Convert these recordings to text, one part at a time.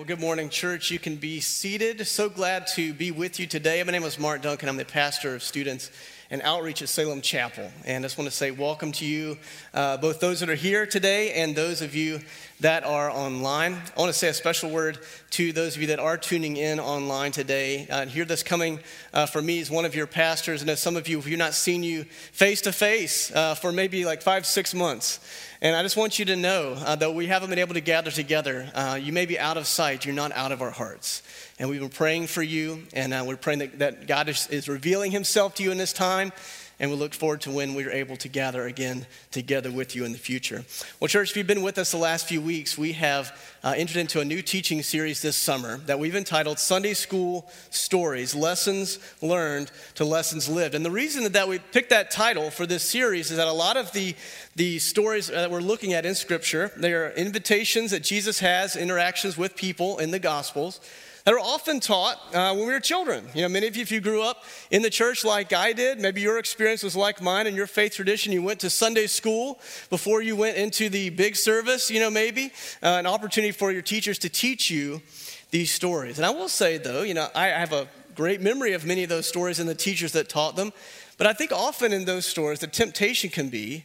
Well, good morning, church. You can be seated. So glad to be with you today. My name is Mark Duncan. I'm the pastor of students and outreach at Salem Chapel. And I just want to say welcome to you, uh, both those that are here today and those of you that are online. I want to say a special word to those of you that are tuning in online today. Uh, hear this coming uh, from me as one of your pastors. And as some of you, if you've not seen you face to face for maybe like five, six months, and I just want you to know uh, that we haven't been able to gather together. Uh, you may be out of sight, you're not out of our hearts. And we've been praying for you, and uh, we're praying that, that God is, is revealing himself to you in this time and we look forward to when we're able to gather again together with you in the future. Well, church, if you've been with us the last few weeks, we have uh, entered into a new teaching series this summer that we've entitled Sunday School Stories Lessons Learned to Lessons Lived. And the reason that we picked that title for this series is that a lot of the, the stories that we're looking at in Scripture, they are invitations that Jesus has, interactions with people in the Gospels that are often taught uh, when we were children. You know, many of you, if you grew up in the church like I did, maybe your experience was like mine and your faith tradition. You went to Sunday school before you went into the big service, you know, maybe uh, an opportunity for your teachers to teach you these stories. And I will say, though, you know, I have a great memory of many of those stories and the teachers that taught them. But I think often in those stories, the temptation can be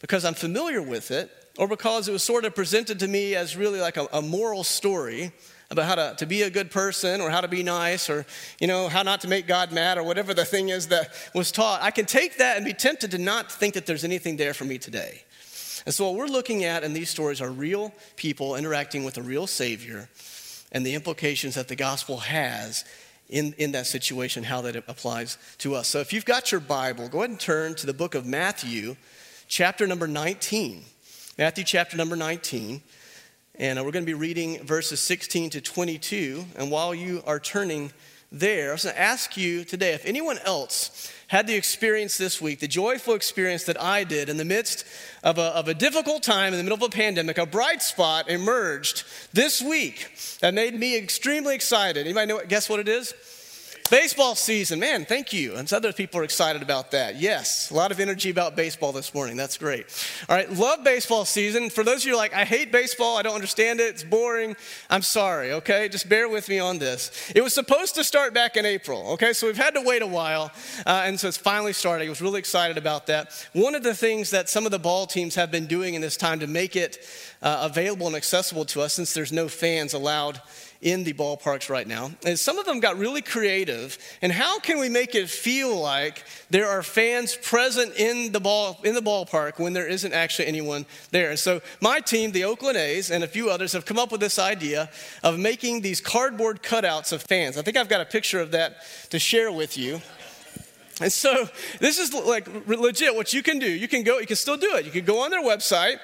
because I'm familiar with it or because it was sort of presented to me as really like a, a moral story about how to, to be a good person or how to be nice or, you know, how not to make God mad or whatever the thing is that was taught, I can take that and be tempted to not think that there's anything there for me today. And so, what we're looking at in these stories are real people interacting with a real Savior and the implications that the gospel has in, in that situation, how that it applies to us. So, if you've got your Bible, go ahead and turn to the book of Matthew, chapter number 19. Matthew, chapter number 19. And uh, we're going to be reading verses 16 to 22. And while you are turning there, I was going to ask you today if anyone else had the experience this week, the joyful experience that I did in the midst of a, of a difficult time in the middle of a pandemic, a bright spot emerged this week that made me extremely excited. Anybody know? Guess what it is? Baseball season, man, thank you. And other people are excited about that. Yes, a lot of energy about baseball this morning. That's great. All right, love baseball season. For those of you like, I hate baseball, I don't understand it, it's boring. I'm sorry, okay? Just bear with me on this. It was supposed to start back in April, okay? So we've had to wait a while, uh, and so it's finally starting. I was really excited about that. One of the things that some of the ball teams have been doing in this time to make it uh, available and accessible to us, since there's no fans allowed in the ballparks right now. And some of them got really creative. And how can we make it feel like there are fans present in the ball in the ballpark when there isn't actually anyone there? And so my team, the Oakland A's, and a few others have come up with this idea of making these cardboard cutouts of fans. I think I've got a picture of that to share with you. And so this is like legit what you can do. You can go, you can still do it. You can go on their website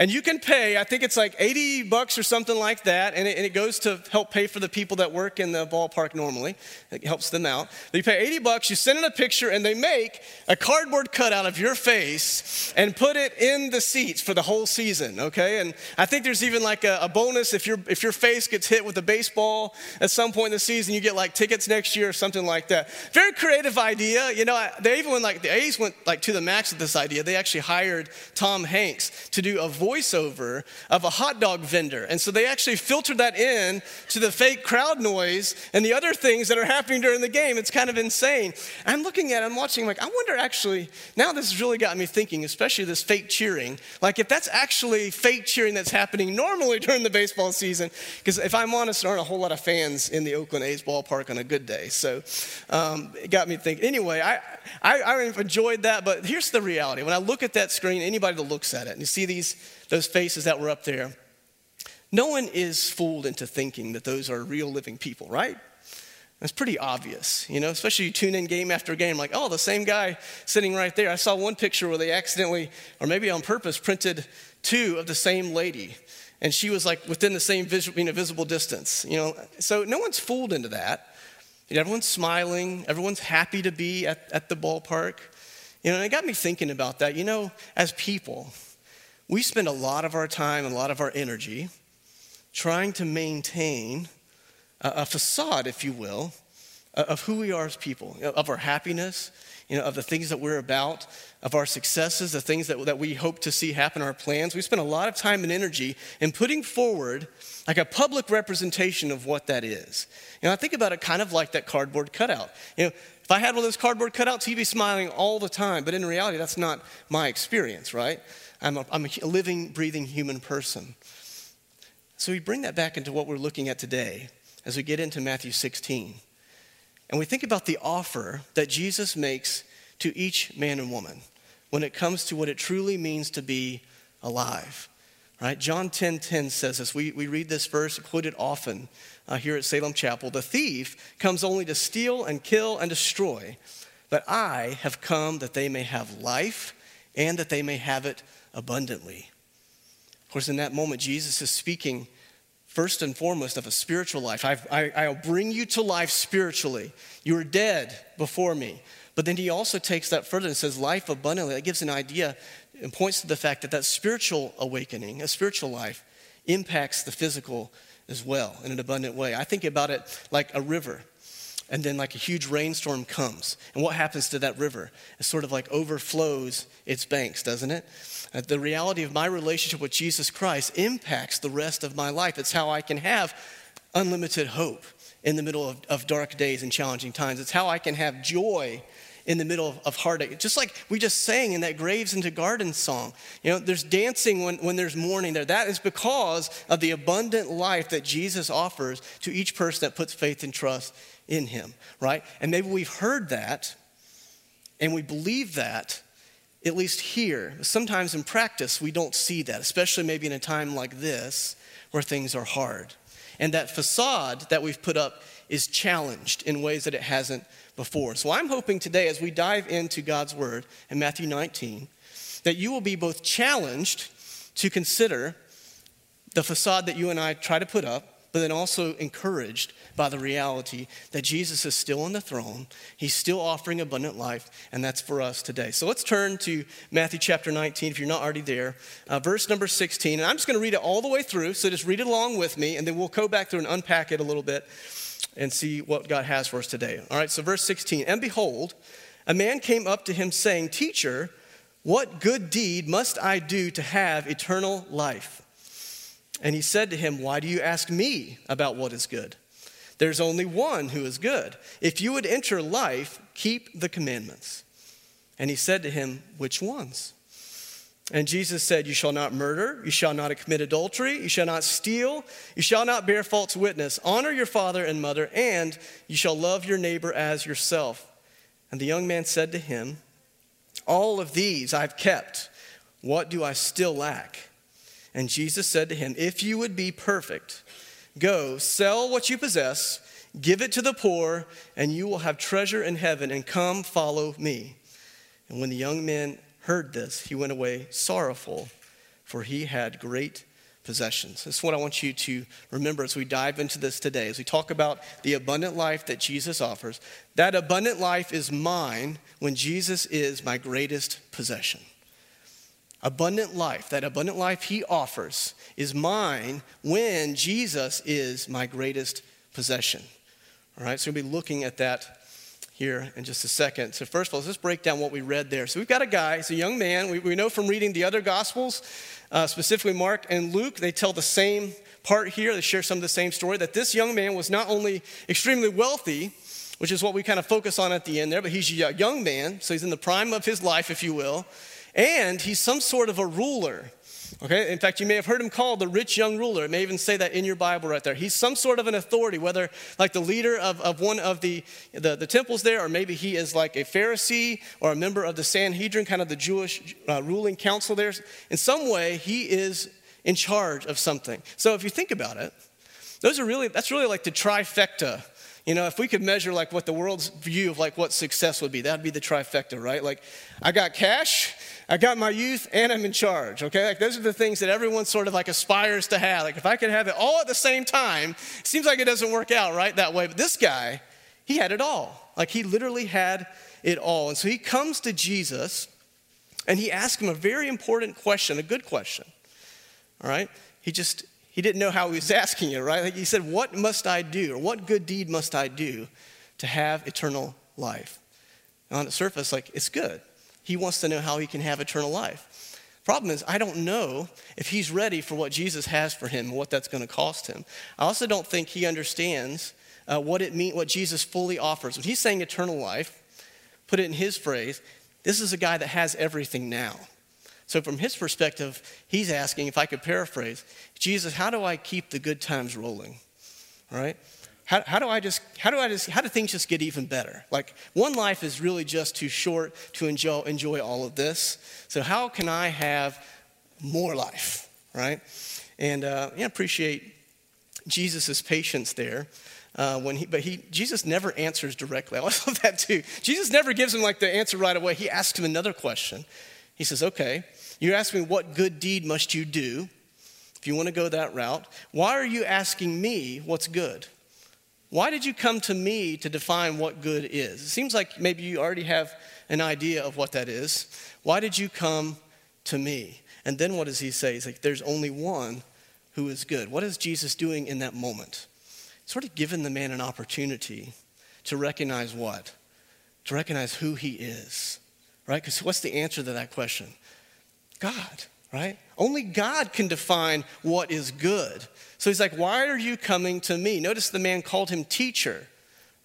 and you can pay, I think it's like 80 bucks or something like that, and it, and it, goes to help pay for the people that work in the ballpark normally. It helps them out. You pay 80 bucks, you send in a picture, and they make a cardboard cutout of your face and put it in the seats for the whole season, okay? And I think there's even like a, a bonus if, your if your face gets hit with a baseball at some point in the season, you get like tickets next year or something like that. Very creative idea. You know, they even went like, the A's went like to the max with this idea. They actually hired Tom Hanks to do a voice voiceover of a hot dog vendor. And so they actually filtered that in to the fake crowd noise and the other things that are happening during the game. It's kind of insane. I'm looking at it, I'm watching, I'm like, I wonder actually, now this has really got me thinking, especially this fake cheering. Like, if that's actually fake cheering that's happening normally during the baseball season, because if I'm honest, there aren't a whole lot of fans in the Oakland A's ballpark on a good day. So um, it got me thinking. Anyway, I, I, I enjoyed that, but here's the reality. When I look at that screen, anybody that looks at it, and you see these those faces that were up there, no one is fooled into thinking that those are real living people, right? It's pretty obvious, you know, especially you tune in game after game, like, oh, the same guy sitting right there. I saw one picture where they accidentally, or maybe on purpose, printed two of the same lady. And she was like within the same visual, you know, visible distance, you know. So no one's fooled into that. You know, everyone's smiling, everyone's happy to be at, at the ballpark. You know, and it got me thinking about that. You know, as people, we spend a lot of our time and a lot of our energy trying to maintain a, facade, if you will, of who we are as people, of our happiness, you know, of the things that we're about, of our successes, the things that, that we hope to see happen, our plans. We spend a lot of time and energy in putting forward like a public representation of what that is. You know, I think about it kind of like that cardboard cutout. You know, if I had one of those cardboard cutouts, he'd be smiling all the time. But in reality, that's not my experience, right? I'm a, I'm a living, breathing human person. So we bring that back into what we're looking at today as we get into Matthew 16. And we think about the offer that Jesus makes to each man and woman when it comes to what it truly means to be alive. Right? John 10 10 says this. We, we read this verse, quoted often uh, here at Salem Chapel. The thief comes only to steal and kill and destroy, but I have come that they may have life and that they may have it abundantly. Of course, in that moment, Jesus is speaking first and foremost of a spiritual life. I, I, I'll bring you to life spiritually. You were dead before me. But then he also takes that further and says, life abundantly. That gives an idea and points to the fact that that spiritual awakening, a spiritual life, impacts the physical as well in an abundant way. I think about it like a river, and then like a huge rainstorm comes. And what happens to that river? It sort of like overflows its banks, doesn't it? Uh, the reality of my relationship with Jesus Christ impacts the rest of my life. It's how I can have unlimited hope in the middle of, of dark days and challenging times. It's how I can have joy in the middle of, heartache. Just like we just sang in that Graves into Gardens song. You know, there's dancing when, when there's mourning there. That is because of the abundant life that Jesus offers to each person that puts faith and trust in him, right? And maybe we've heard that and we believe that, at least here. Sometimes in practice, we don't see that, especially maybe in a time like this where things are hard. And that facade that we've put up is challenged in ways that it hasn't before. So I'm hoping today, as we dive into God's word in Matthew 19, that you will be both challenged to consider the facade that you and I try to put up, but then also encouraged by the reality that Jesus is still on the throne. He's still offering abundant life, and that's for us today. So let's turn to Matthew chapter 19, if you're not already there, uh, verse number 16. And I'm just going to read it all the way through, so just read it along with me, and then we'll go back through and unpack it a little bit and see what God has for us today. All right, so verse 16 And behold, a man came up to him saying, Teacher, what good deed must I do to have eternal life? And he said to him, Why do you ask me about what is good? There's only one who is good. If you would enter life, keep the commandments. And he said to him, Which ones? And Jesus said, You shall not murder, you shall not commit adultery, you shall not steal, you shall not bear false witness. Honor your father and mother, and you shall love your neighbor as yourself. And the young man said to him, All of these I've kept. What do I still lack? And Jesus said to him, If you would be perfect, go sell what you possess, give it to the poor, and you will have treasure in heaven, and come follow me. And when the young man heard this, he went away sorrowful, for he had great possessions. This is what I want you to remember as we dive into this today, as we talk about the abundant life that Jesus offers. That abundant life is mine when Jesus is my greatest possession. Abundant life, that abundant life he offers, is mine when Jesus is my greatest possession. All right, so we'll be looking at that here in just a second. So, first of all, let's break down what we read there. So, we've got a guy, he's a young man. We, we know from reading the other Gospels, uh, specifically Mark and Luke, they tell the same part here. They share some of the same story that this young man was not only extremely wealthy, which is what we kind of focus on at the end there, but he's a young man, so he's in the prime of his life, if you will, and he's some sort of a ruler. Okay, in fact, you may have heard him called the rich young ruler. It may even say that in your Bible right there. He's some sort of an authority, whether like the leader of, of one of the, the, the temples there, or maybe he is like a Pharisee or a member of the Sanhedrin, kind of the Jewish uh, ruling council there. In some way, he is in charge of something. So if you think about it, those are really, that's really like the trifecta you know, if we could measure like what the world's view of like what success would be, that'd be the trifecta, right? Like, I got cash, I got my youth, and I'm in charge, okay? Like, those are the things that everyone sort of like aspires to have. Like, if I could have it all at the same time, it seems like it doesn't work out, right? That way. But this guy, he had it all. Like, he literally had it all. And so he comes to Jesus and he asks him a very important question, a good question, all right? He just, he didn't know how he was asking it, right? Like he said, What must I do, or what good deed must I do to have eternal life? on the surface, like, it's good. He wants to know how he can have eternal life. Problem is, I don't know if he's ready for what Jesus has for him and what that's going to cost him. I also don't think he understands uh, what it mean, what Jesus fully offers. When he's saying eternal life, put it in his phrase, this is a guy that has everything now. So, from his perspective, he's asking, if I could paraphrase, Jesus, how do I keep the good times rolling? Right? How, how, do I just, how do I just, how do things just get even better? Like, one life is really just too short to enjoy, enjoy all of this. So, how can I have more life? Right? And uh, yeah, appreciate Jesus' patience there. Uh, when he, but he, Jesus never answers directly. I love that too. Jesus never gives him like the answer right away. He asks him another question. He says, Okay, you ask me, what good deed must you do? If you want to go that route, why are you asking me what's good? Why did you come to me to define what good is? It seems like maybe you already have an idea of what that is. Why did you come to me? And then what does he say? He's like, There's only one who is good. What is Jesus doing in that moment? sort of given the man an opportunity to recognize what? To recognize who he is, right? Because what's the answer to that question? God, right? Only God can define what is good. So he's like, Why are you coming to me? Notice the man called him teacher,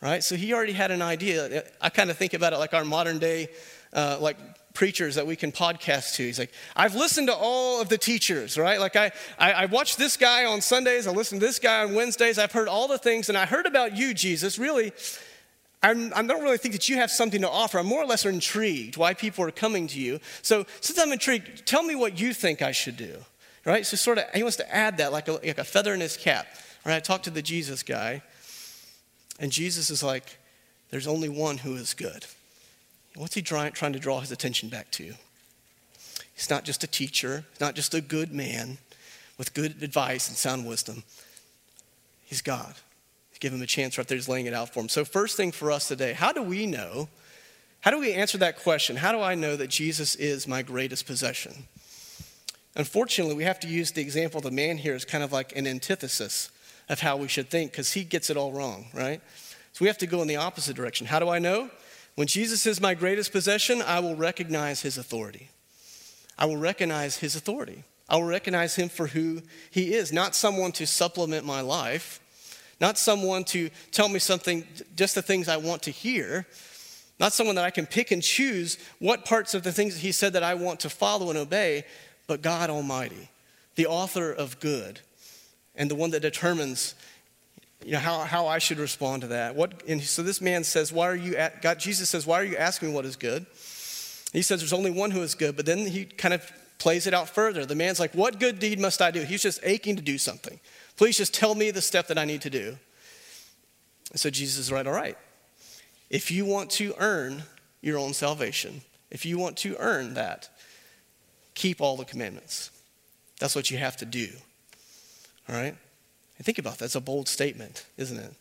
right? So he already had an idea. I kind of think about it like our modern day, uh, like preachers that we can podcast to. He's like, I've listened to all of the teachers, right? Like, I, I, I watched this guy on Sundays, I listened to this guy on Wednesdays, I've heard all the things, and I heard about you, Jesus. Really, I'm, I don't really think that you have something to offer. I'm more or less intrigued why people are coming to you. So, since I'm intrigued, tell me what you think I should do, right? So, sort of, he wants to add that like a, like a feather in his cap. Right? I talked to the Jesus guy, and Jesus is like, there's only one who is good. What's he trying to draw his attention back to? He's not just a teacher, he's not just a good man with good advice and sound wisdom. He's God. Give him a chance right there, he's laying it out for him. So, first thing for us today, how do we know? How do we answer that question? How do I know that Jesus is my greatest possession? Unfortunately, we have to use the example of the man here as kind of like an antithesis of how we should think because he gets it all wrong, right? So we have to go in the opposite direction. How do I know? When Jesus is my greatest possession, I will recognize his authority. I will recognize his authority. I will recognize him for who he is, not someone to supplement my life, not someone to tell me something, just the things I want to hear, not someone that I can pick and choose what parts of the things that he said that I want to follow and obey, but God Almighty, the author of good, and the one that determines you know, how, how I should respond to that. What, and so this man says, Why are you, at, God, Jesus says, Why are you asking me what is good? He says, There's only one who is good, but then he kind of plays it out further. The man's like, What good deed must I do? He's just aching to do something. Please just tell me the step that I need to do. And so Jesus is right, all right. If you want to earn your own salvation, if you want to earn that, keep all the commandments. That's what you have to do. All right? And think about that. That's a bold statement, isn't it?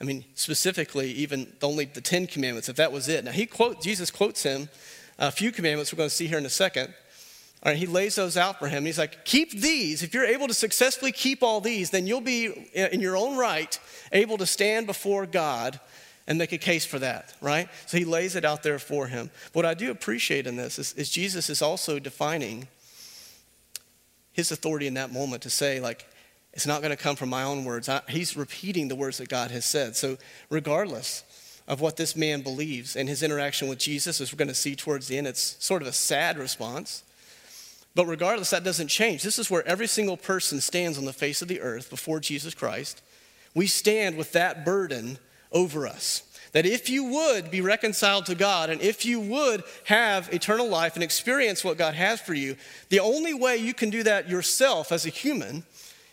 I mean, specifically, even only the Ten Commandments, if that was it. Now, he quote, Jesus quotes him a few commandments we're going to see here in a second. All right, he lays those out for him. He's like, keep these. If you're able to successfully keep all these, then you'll be, uh, in your own right, able to stand before God and make a case for that, right? So he lays it out there for him. What I do appreciate in this is, is Jesus is also defining his authority in that moment to say, like, it's not going to come from my own words. I, he's repeating the words that God has said. So, regardless of what this man believes and his interaction with Jesus, as we're going to see towards the end, it's sort of a sad response. But regardless, that doesn't change. This is where every single person stands on the face of the earth before Jesus Christ. We stand with that burden over us. That if you would be reconciled to God and if you would have eternal life and experience what God has for you, the only way you can do that yourself as a human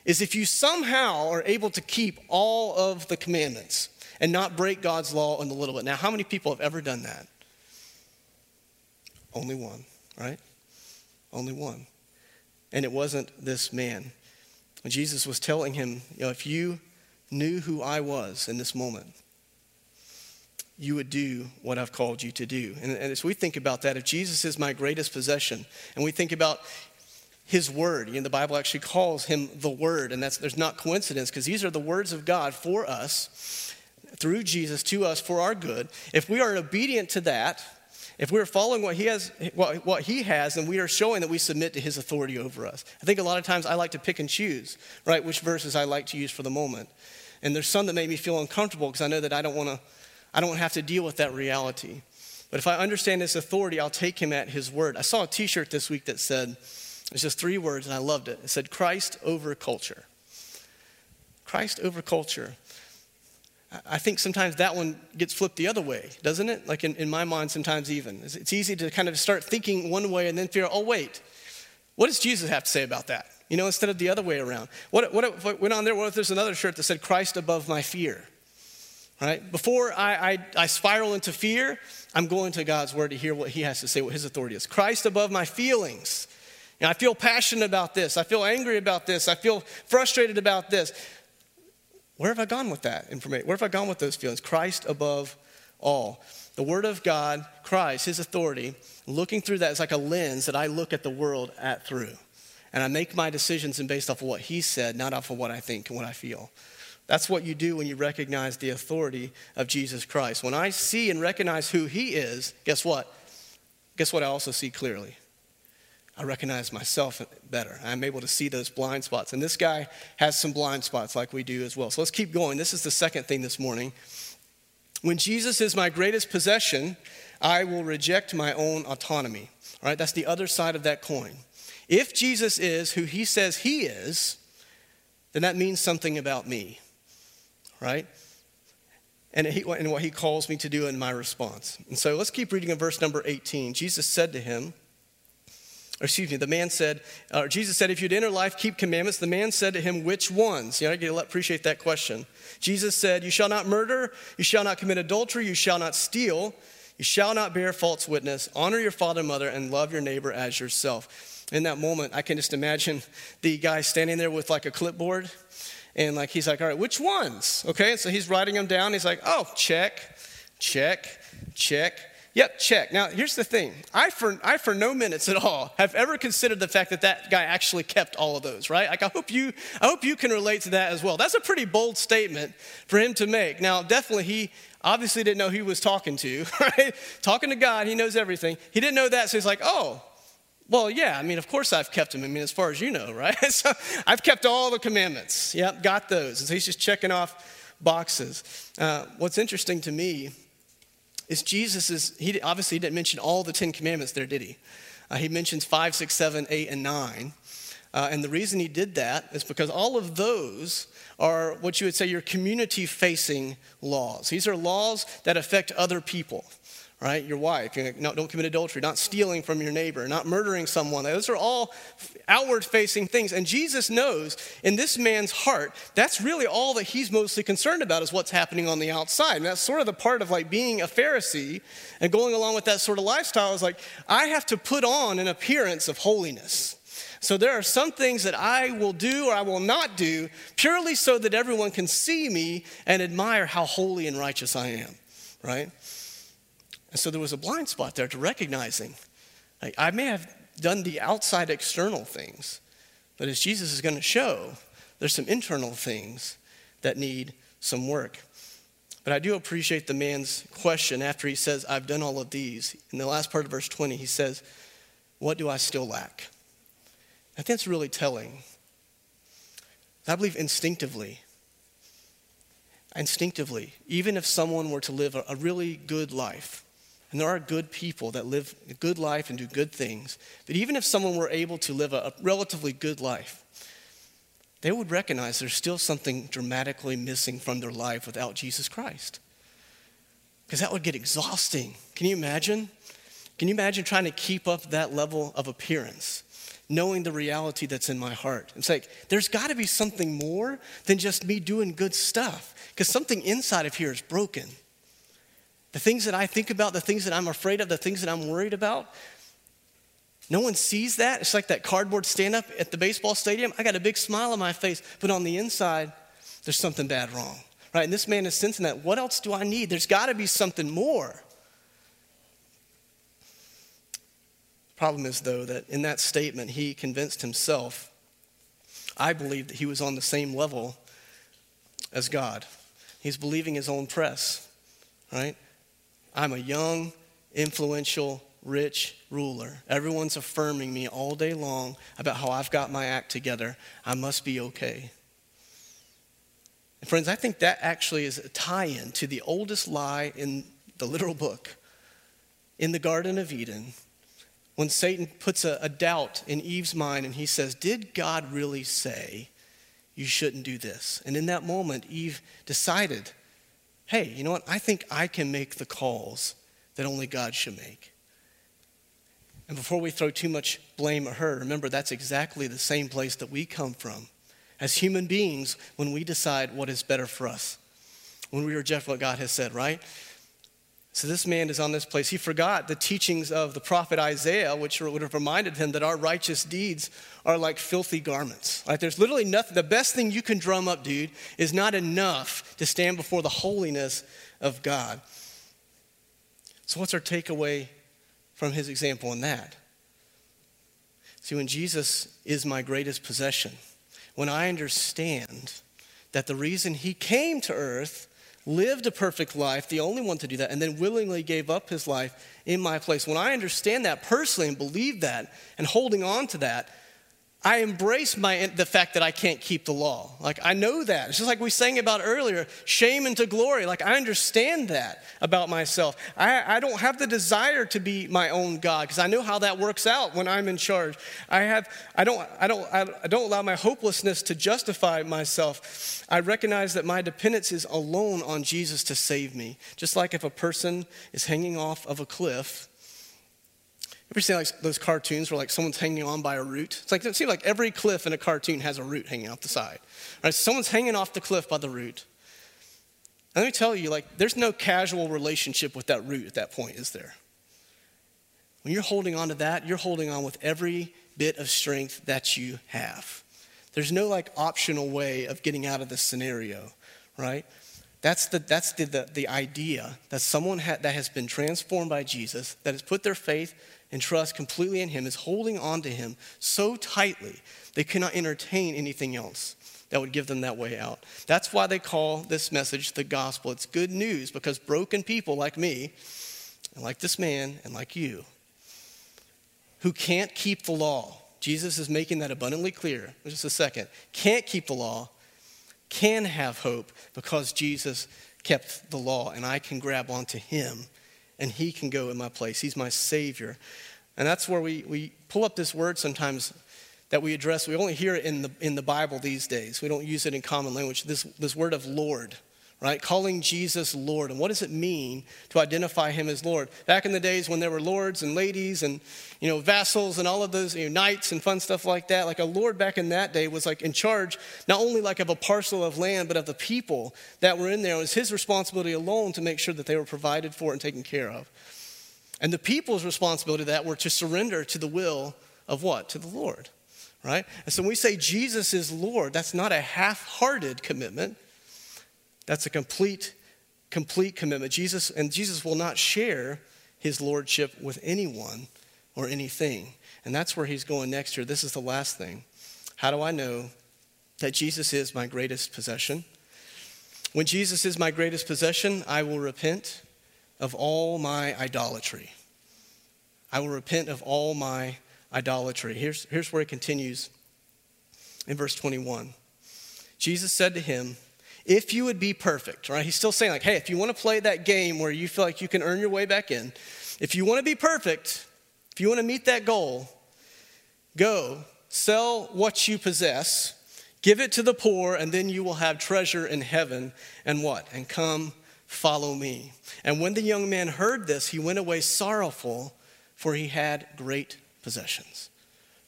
is if you somehow are able to keep all of the commandments and not break God's law in a little bit. Now, how many people have ever done that? Only one, right? Only one. And it wasn't this man. Jesus was telling him, you know, if you knew who I was in this moment, you would do what I've called you to do. And, and, as we think about that, if Jesus is my greatest possession, and we think about his word. You know, the Bible actually calls him the word, and that's there's not coincidence because these are the words of God for us. through Jesus to us for our good, if we are obedient to that, if we're following what he has, what, what he has, then we are showing that we submit to his authority over us. I think a lot of times I like to pick and choose, right, which verses I like to use for the moment. And there's some that make me feel uncomfortable because I know that I don't want to, I don't have to deal with that reality. But if I understand his authority, I'll take him at his word. I saw a T-shirt this week that said, it's just three words, and I loved it. It said, "Christ over culture." Christ over culture. I think sometimes that one gets flipped the other way, doesn't it? Like in, in my mind, sometimes even. It's easy to kind of start thinking one way and then figure, oh, wait, what does Jesus have to say about that? You know, instead of the other way around. What, what went on there? What if there's another shirt that said, Christ above my fear? Right? Before I, I, I spiral into fear, I'm going to God's word to hear what he has to say, what his authority is. Christ above my feelings. You know, I feel passionate about this. I feel angry about this. I feel frustrated about this. Where have I gone with that information? Where have I gone with those feelings? Christ above all. The Word of God, Christ, His authority, looking through that is like a lens that I look at the world at through. And I make my decisions based off of what He said, not off of what I think and what I feel. That's what you do when you recognize the authority of Jesus Christ. When I see and recognize who He is, guess what? Guess what I also see clearly? I recognize myself better. I'm able to see those blind spots. And this guy has some blind spots like we do as well. So let's keep going. This is the second thing this morning. When Jesus is my greatest possession, I will reject my own autonomy. All right, that's the other side of that coin. If Jesus is who he says he is, then that means something about me, right? And, he, and what he calls me to do in my response. And so let's keep reading in verse number 18. Jesus said to him, or excuse me, the man said, uh, Jesus said, if you'd enter life, keep commandments. The man said to him, which ones? You know, I appreciate that question. Jesus said, you shall not murder, you shall not commit adultery, you shall not steal, you shall not bear false witness, honor your father and mother, and love your neighbor as yourself. In that moment, I can just imagine the guy standing there with like a clipboard, and like he's like, all right, which ones? Okay, so he's writing them down. He's like, oh, check, check, check. Yep, check. Now, here's the thing I for, I, for no minutes at all, have ever considered the fact that that guy actually kept all of those, right? Like, I hope, you, I hope you can relate to that as well. That's a pretty bold statement for him to make. Now, definitely, he obviously didn't know who he was talking to, right? Talking to God, he knows everything. He didn't know that, so he's like, oh, well, yeah, I mean, of course I've kept them. I mean, as far as you know, right? so I've kept all the commandments. Yep, got those. And so he's just checking off boxes. Uh, what's interesting to me is Jesus is, he obviously he didn't mention all the Ten Commandments there, did he? Uh, he mentions five, six, seven, eight, and nine. Uh, and the reason he did that is because all of those are what you would say your community facing laws. These are laws that affect other people right? Your wife, know, don't commit adultery, not stealing from your neighbor, not murdering someone. Those are all outward facing things. And Jesus knows in this man's heart, that's really all that he's mostly concerned about is what's happening on the outside. And that's sort of the part of like being a Pharisee and going along with that sort of lifestyle is like, I have to put on an appearance of holiness. So there are some things that I will do or I will not do purely so that everyone can see me and admire how holy and righteous I am, right? And so there was a blind spot there to recognizing I may have done the outside external things, but as Jesus is going to show, there's some internal things that need some work. But I do appreciate the man's question after he says, I've done all of these. In the last part of verse 20, he says, What do I still lack? I think that's really telling. I believe instinctively, instinctively, even if someone were to live a really good life, and there are good people that live a good life and do good things. But even if someone were able to live a, a relatively good life, they would recognize there's still something dramatically missing from their life without Jesus Christ. Because that would get exhausting. Can you imagine? Can you imagine trying to keep up that level of appearance, knowing the reality that's in my heart? It's like, there's got to be something more than just me doing good stuff, because something inside of here is broken. The things that I think about, the things that I'm afraid of, the things that I'm worried about, no one sees that. It's like that cardboard stand up at the baseball stadium. I got a big smile on my face, but on the inside, there's something bad wrong. Right? And this man is sensing that. What else do I need? There's got to be something more. Problem is, though, that in that statement, he convinced himself, I believe, that he was on the same level as God. He's believing his own press, right? I'm a young, influential, rich ruler. Everyone's affirming me all day long about how I've got my act together. I must be okay. And friends, I think that actually is a tie in to the oldest lie in the literal book. In the Garden of Eden, when Satan puts a, a, doubt in Eve's mind and he says, Did God really say you shouldn't do this? And in that moment, Eve decided, Hey, you know what? I think I can make the calls that only God should make. And before we throw too much blame at her, remember that's exactly the same place that we come from as human beings when we decide what is better for us, when we reject what God has said, right? So this man is on this place. He forgot the teachings of the prophet Isaiah, which would have reminded him that our righteous deeds are like filthy garments. Right? There's literally nothing. The best thing you can drum up, dude, is not enough to stand before the holiness of God. So what's our takeaway from his example in that? See, when Jesus is my greatest possession, when I understand that the reason he came to earth lived a perfect life, the only one to do that, and then willingly gave up his life in my place. When I understand that personally and believe that and holding on to that, I embrace my, the fact that I can't keep the law. Like, I know that. It's just like we sang about earlier shame into glory. Like, I understand that about myself. I, I don't have the desire to be my own God because I know how that works out when I'm in charge. I, have, I, don't, I, don't, I don't allow my hopelessness to justify myself. I recognize that my dependence is alone on Jesus to save me. Just like if a person is hanging off of a cliff Ever seen like those cartoons where like someone's hanging on by a root? It's like it seems like every cliff in a cartoon has a root hanging off the side. Right? Someone's hanging off the cliff by the root. And let me tell you, like, there's no casual relationship with that root at that point, is there? When you're holding on to that, you're holding on with every bit of strength that you have. There's no like optional way of getting out of this scenario, right? That's the, that's the, the, the idea that someone ha- that has been transformed by Jesus, that has put their faith and trust completely in Him is holding on to Him so tightly they cannot entertain anything else that would give them that way out. That's why they call this message the gospel. It's good news because broken people like me, and like this man, and like you, who can't keep the law, Jesus is making that abundantly clear just a second, can't keep the law, can have hope because Jesus kept the law, and I can grab onto Him and he can go in my place. He's my Savior. And that's where we, we pull up this word sometimes that we address. We only hear it in the, in the Bible these days. We don't use it in common language. This, this word of Lord right? Calling Jesus Lord. And what does it mean to identify him as Lord? Back in the days when there were lords and ladies and, you know, vassals and all of those, you know, knights and fun stuff like that, like a lord back in that day was like in charge not only like of a parcel of land, but of the people that were in there. It was his responsibility alone to make sure that they were provided for and taken care of. And the people's responsibility that were to surrender to the will of what? To the Lord, right? And so when we say Jesus is Lord, that's not a half-hearted commitment. That's a complete, complete commitment. Jesus, and Jesus will not share his lordship with anyone or anything. And that's where he's going next here. This is the last thing. How do I know that Jesus is my greatest possession? When Jesus is my greatest possession, I will repent of all my idolatry. I will repent of all my idolatry. Here's, here's where it continues in verse 21. Jesus said to him, if you would be perfect, right? He's still saying, like, hey, if you want to play that game where you feel like you can earn your way back in, if you want to be perfect, if you want to meet that goal, go sell what you possess, give it to the poor, and then you will have treasure in heaven. And what? And come follow me. And when the young man heard this, he went away sorrowful, for he had great possessions.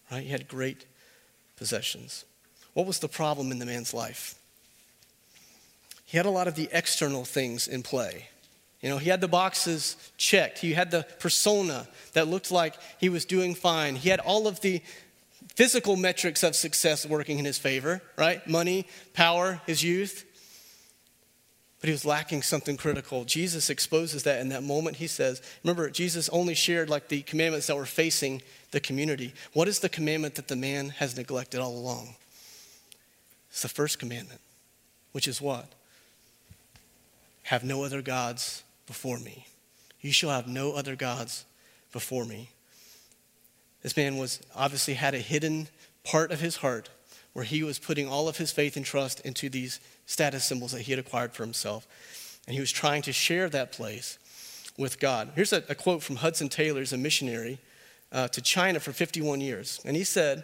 Right? He had great possessions. What was the problem in the man's life? He had a lot of the external things in play. You know, he had the boxes checked. He had the persona that looked like he was doing fine. He had all of the physical metrics of success working in his favor, right? Money, power, his youth. But he was lacking something critical. Jesus exposes that in that moment. He says, remember, Jesus only shared like the commandments that were facing the community. What is the commandment that the man has neglected all along? It's the first commandment, which is what? Have no other gods before me. You shall have no other gods before me. This man was obviously had a hidden part of his heart where he was putting all of his faith and trust into these status symbols that he had acquired for himself. And he was trying to share that place with God. Here's a, a quote from Hudson Taylor, a missionary uh, to China for 51 years. And he said,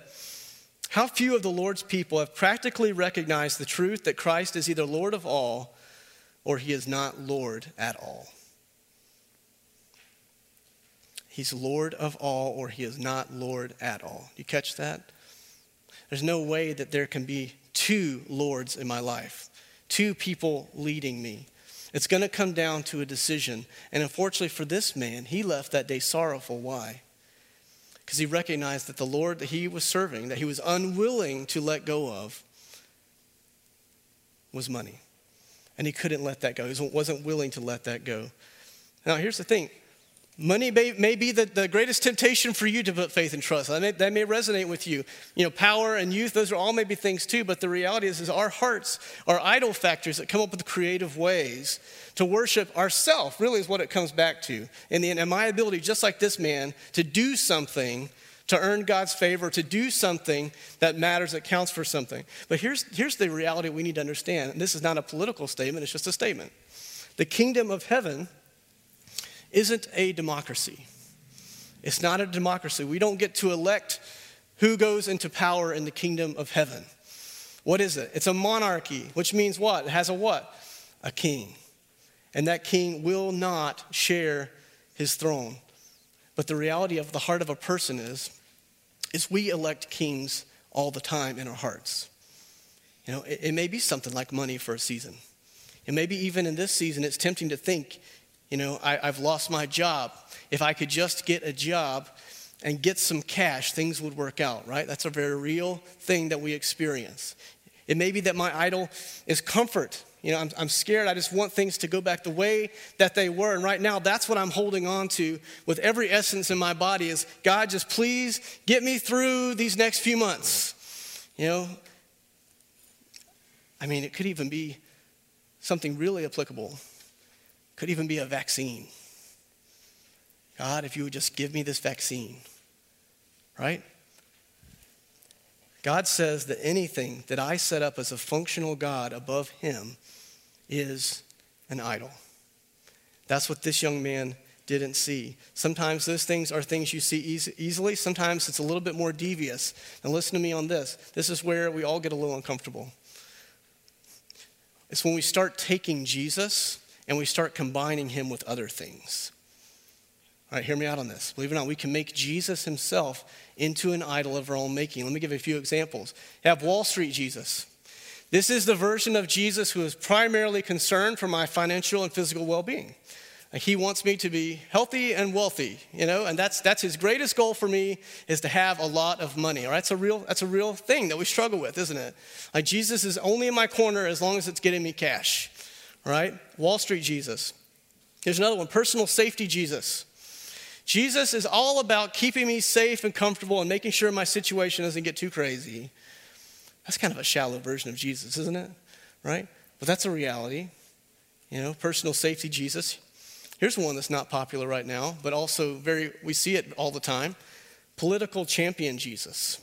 How few of the Lord's people have practically recognized the truth that Christ is either Lord of all or he is not Lord at all. He's Lord of all, or he is not Lord at all. You catch that? There's no way that there can be two Lords in my life, two people leading me. It's going to come down to a decision. And unfortunately for this man, he left that day sorrowful. Why? Because he recognized that the Lord that he was serving, that he was unwilling to let go of, was money. And he couldn't let that go. He wasn't willing to let that go. Now, here's the thing Money may, may be the, the greatest temptation for you to put faith and trust. That may, that may resonate with you. You know, power and youth, those are all maybe things too, but the reality is, is our hearts are idol factors that come up with creative ways to worship ourself, really is what it comes back to. In the and my ability, just like this man, to do something to earn God's favor, to do something that matters, that counts for something. But here's, here's the reality we need to understand. And this is not a political statement, it's just a statement. The kingdom of heaven isn't a democracy. It's not a democracy. We don't get to elect who goes into power in the kingdom of heaven. What is it? It's a monarchy, which means what? It has a what? A king. And that king will not share his throne. But the reality of the heart of a person is, is we elect kings all the time in our hearts. You know, it, it may be something like money for a season. And maybe even in this season, it's tempting to think, you know, I, I've lost my job. If I could just get a job and get some cash, things would work out, right? That's a very real thing that we experience. It may be that my idol is comfort. You know, I'm, I'm, scared. I just want things to go back the way that they were. And right now, that's what I'm holding on to with every essence in my body is God, just please get me through these next few months. You know, I mean, it could even be something really applicable could even be a vaccine. God, if you would just give me this vaccine, right? God says that anything that I set up as a functional God above him is an idol. That's what this young man didn't see. Sometimes those things are things you see easy, easily, sometimes it's a little bit more devious. And listen to me on this. This is where we all get a little uncomfortable. It's when we start taking Jesus and we start combining him with other things. All right, hear me out on this. Believe it or not, we can make Jesus himself into an idol of our own making. Let me give you a few examples. You have Wall Street Jesus. This is the version of Jesus who is primarily concerned for my financial and physical well being. He wants me to be healthy and wealthy, you know, and that's, that's his greatest goal for me is to have a lot of money. All right, that's a real, that's a real thing that we struggle with, isn't it? Like Jesus is only in my corner as long as it's getting me cash right? Wall Street Jesus. Here's another one personal safety Jesus. Jesus is all about keeping me safe and comfortable and making sure my situation doesn't get too crazy. That's kind of a shallow version of Jesus, isn't it? Right? But that's a reality. You know, personal safety Jesus. Here's one that's not popular right now, but also very, we see it all the time political champion Jesus.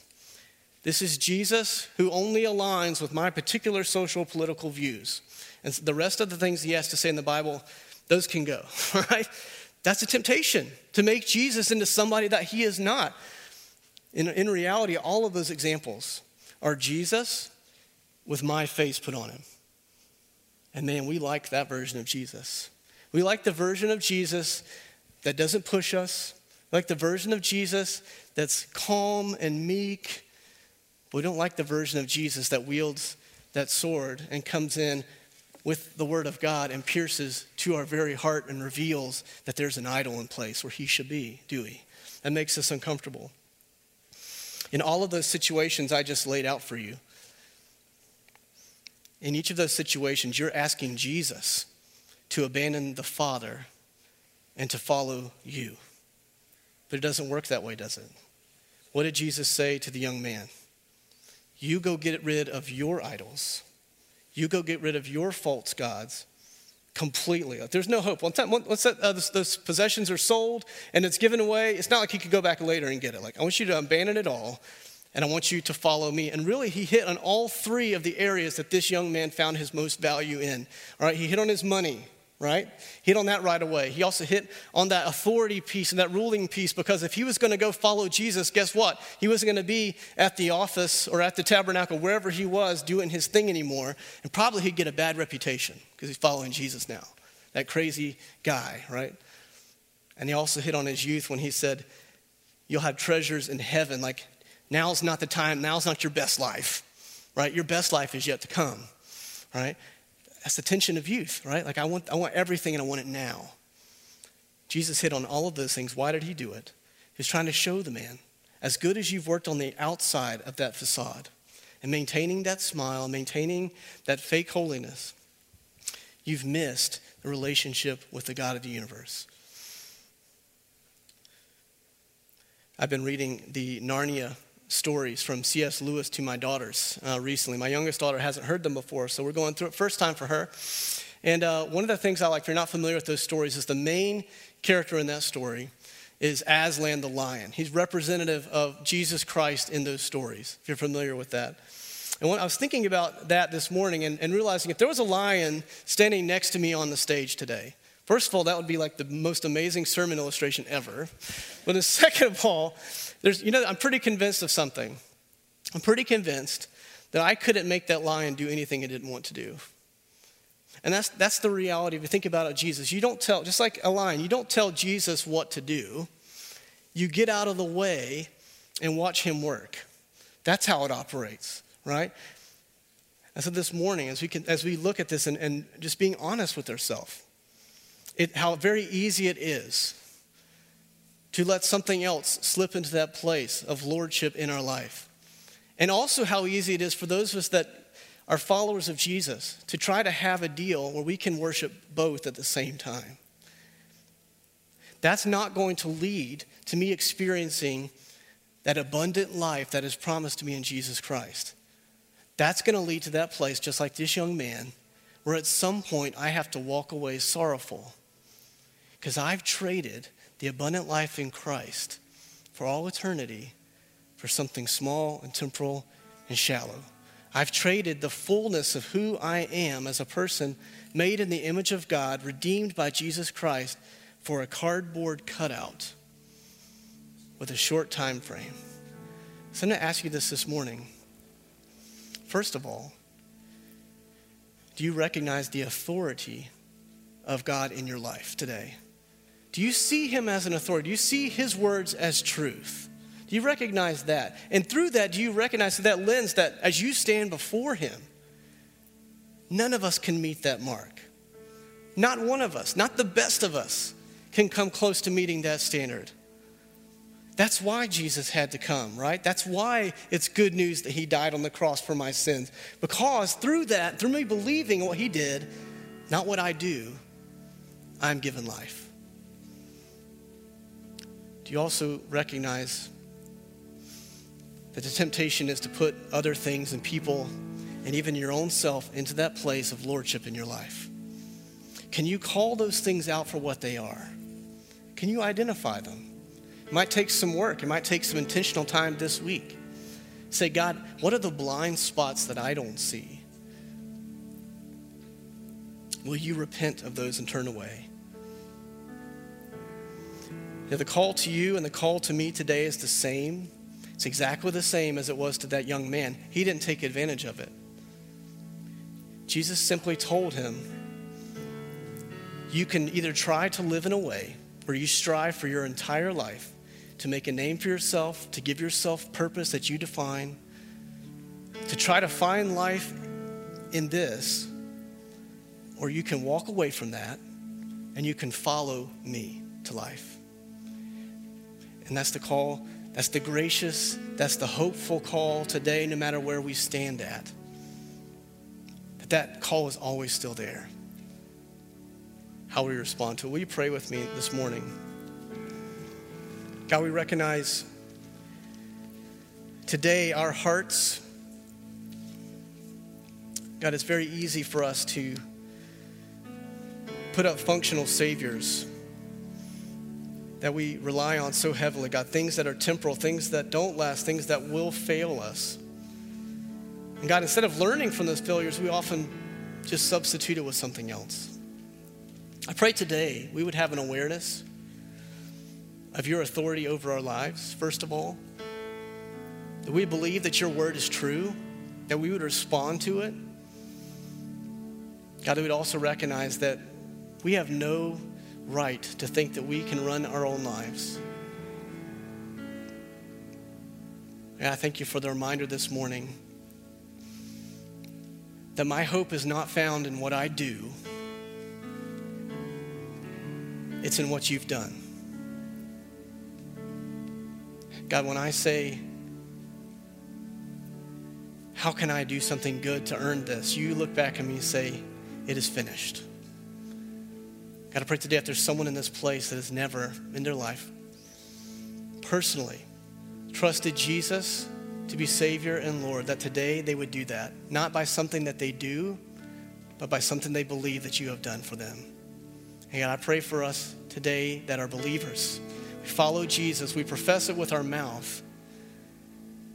This is Jesus who only aligns with my particular social political views. And the rest of the things he has to say in the Bible, those can go, right? That's a temptation to make Jesus into somebody that he is not. In, in reality, all of those examples are Jesus with my face put on him. And man, we like that version of Jesus. We like the version of Jesus that doesn't push us, we like the version of Jesus that's calm and meek. But we don't like the version of Jesus that wields that sword and comes in with the word of God and pierces to our very heart and reveals that there's an idol in place where he should be, do we? That makes us uncomfortable. In all of those situations I just laid out for you, in each of those situations, you're asking Jesus to abandon the Father and to follow you. But it doesn't work that way, does it? What did Jesus say to the young man? You go get rid of your idols you go get rid of your false gods, completely. There's no hope. Once, that, once that, uh, those, those, possessions are sold and it's given away, it's not like he could go back later and get it. Like, I want you to abandon it all and I want you to follow me. And really, he hit on all three of the areas that this young man found his most value in. All right, he hit on his money, right? Hit on that right away. He also hit on that authority piece and that ruling piece because if he was going to go follow Jesus, guess what? He wasn't going to be at the office or at the tabernacle, wherever he was, doing his thing anymore. And probably he'd get a bad reputation because he's following Jesus now. That crazy guy, right? And he also hit on his youth when he said, You'll have treasures in heaven. Like, now's not the time, now's not your best life, right? Your best life is yet to come, right? That's the tension of youth, right? Like, I want, I want everything and I want it now. Jesus hit on all of those things. Why did he do it? He was trying to show the man, as good as you've worked on the outside of that facade and maintaining that smile, maintaining that fake holiness, you've missed the relationship with the God of the universe. I've been reading the Narnia stories from C.S. Lewis to my daughters uh, recently. My youngest daughter hasn't heard them before, so we're going through it first time for her. And uh, one of the things I like, if you're not familiar with those stories, is the main character in that story is Aslan the lion. He's representative of Jesus Christ in those stories, if you're familiar with that. And when I was thinking about that this morning and, and realizing if there was a lion standing next to me on the stage today, first of all, that would be like the most amazing sermon illustration ever. But the second of all, there's, you know, I'm pretty convinced of something. I'm pretty convinced that I couldn't make that lion do anything it didn't want to do. And that's, that's the reality if you think about it, Jesus. You don't tell, just like a lion, you don't tell Jesus what to do. You get out of the way and watch him work. That's how it operates, right? And so this morning, as we, can, as we look at this and, and just being honest with ourselves, how very easy it is to let something else slip into that place of lordship in our life. And also, how easy it is for those of us that are followers of Jesus to try to have a deal where we can worship both at the same time. That's not going to lead to me experiencing that abundant life that is promised to me in Jesus Christ. That's going to lead to that place, just like this young man, where at some point I have to walk away sorrowful because I've traded the abundant life in Christ for all eternity for something small and temporal and shallow. I've traded the fullness of who I am as a person made in the image of God, redeemed by Jesus Christ, for a cardboard cutout with a short time frame. So I'm going to ask you this this morning. First of all, do you recognize the authority of God in your life today? Do you see him as an authority? Do you see his words as truth? Do you recognize that? And through that, do you recognize that lens that as you stand before him, none of us can meet that mark? Not one of us, not the best of us, can come close to meeting that standard. That's why Jesus had to come, right? That's why it's good news that he died on the cross for my sins. Because through that, through me believing what he did, not what I do, I'm given life you also recognize that the temptation is to put other things and people and even your own self into that place of lordship in your life? Can you call those things out for what they are? Can you identify them? It might take some work, it might take some intentional time this week. Say, God, what are the blind spots that I don't see? Will you repent of those and turn away? The call to you and the call to me today is the same. It's exactly the same as it was to that young man. He didn't take advantage of it. Jesus simply told him, You can either try to live in a way where you strive for your entire life to make a name for yourself, to give yourself purpose that you define, to try to find life in this, or you can walk away from that and you can follow me to life. And that's the call, that's the gracious, that's the hopeful call today, no matter where we stand at. That that call is always still there. How we respond to it. Will you pray with me this morning? God, we recognize today our hearts. God, it's very easy for us to put up functional saviors that we rely on so heavily, God, things that are temporal, things that don't last, things that will fail us. And God, instead of learning from those failures, we often just substitute it with something else. I pray today we would have an awareness of your authority over our lives, first of all, that we believe that your word is true, that we would respond to it. God, we would also recognize that we have no right to think that we can run our own lives. And I thank you for the reminder this morning that my hope is not found in what I do, it's in what you've done. God, when I say, How can I do something good to earn this? You look back at me and say, It is finished. God, I pray today if there's someone in this place that has never in their life personally trusted Jesus to be Savior and Lord, that today they would do that, not by something that they do, but by something they believe that you have done for them. And God, I pray for us today that are believers. We follow Jesus, we profess it with our mouth,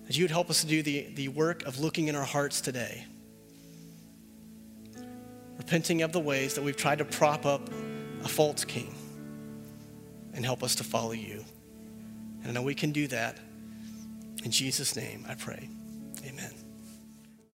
that you would help us to do the, the work of looking in our hearts today, repenting of the ways that we've tried to prop up a false king and help us to follow you. And I know we can do that. In Jesus' name, I pray. Amen.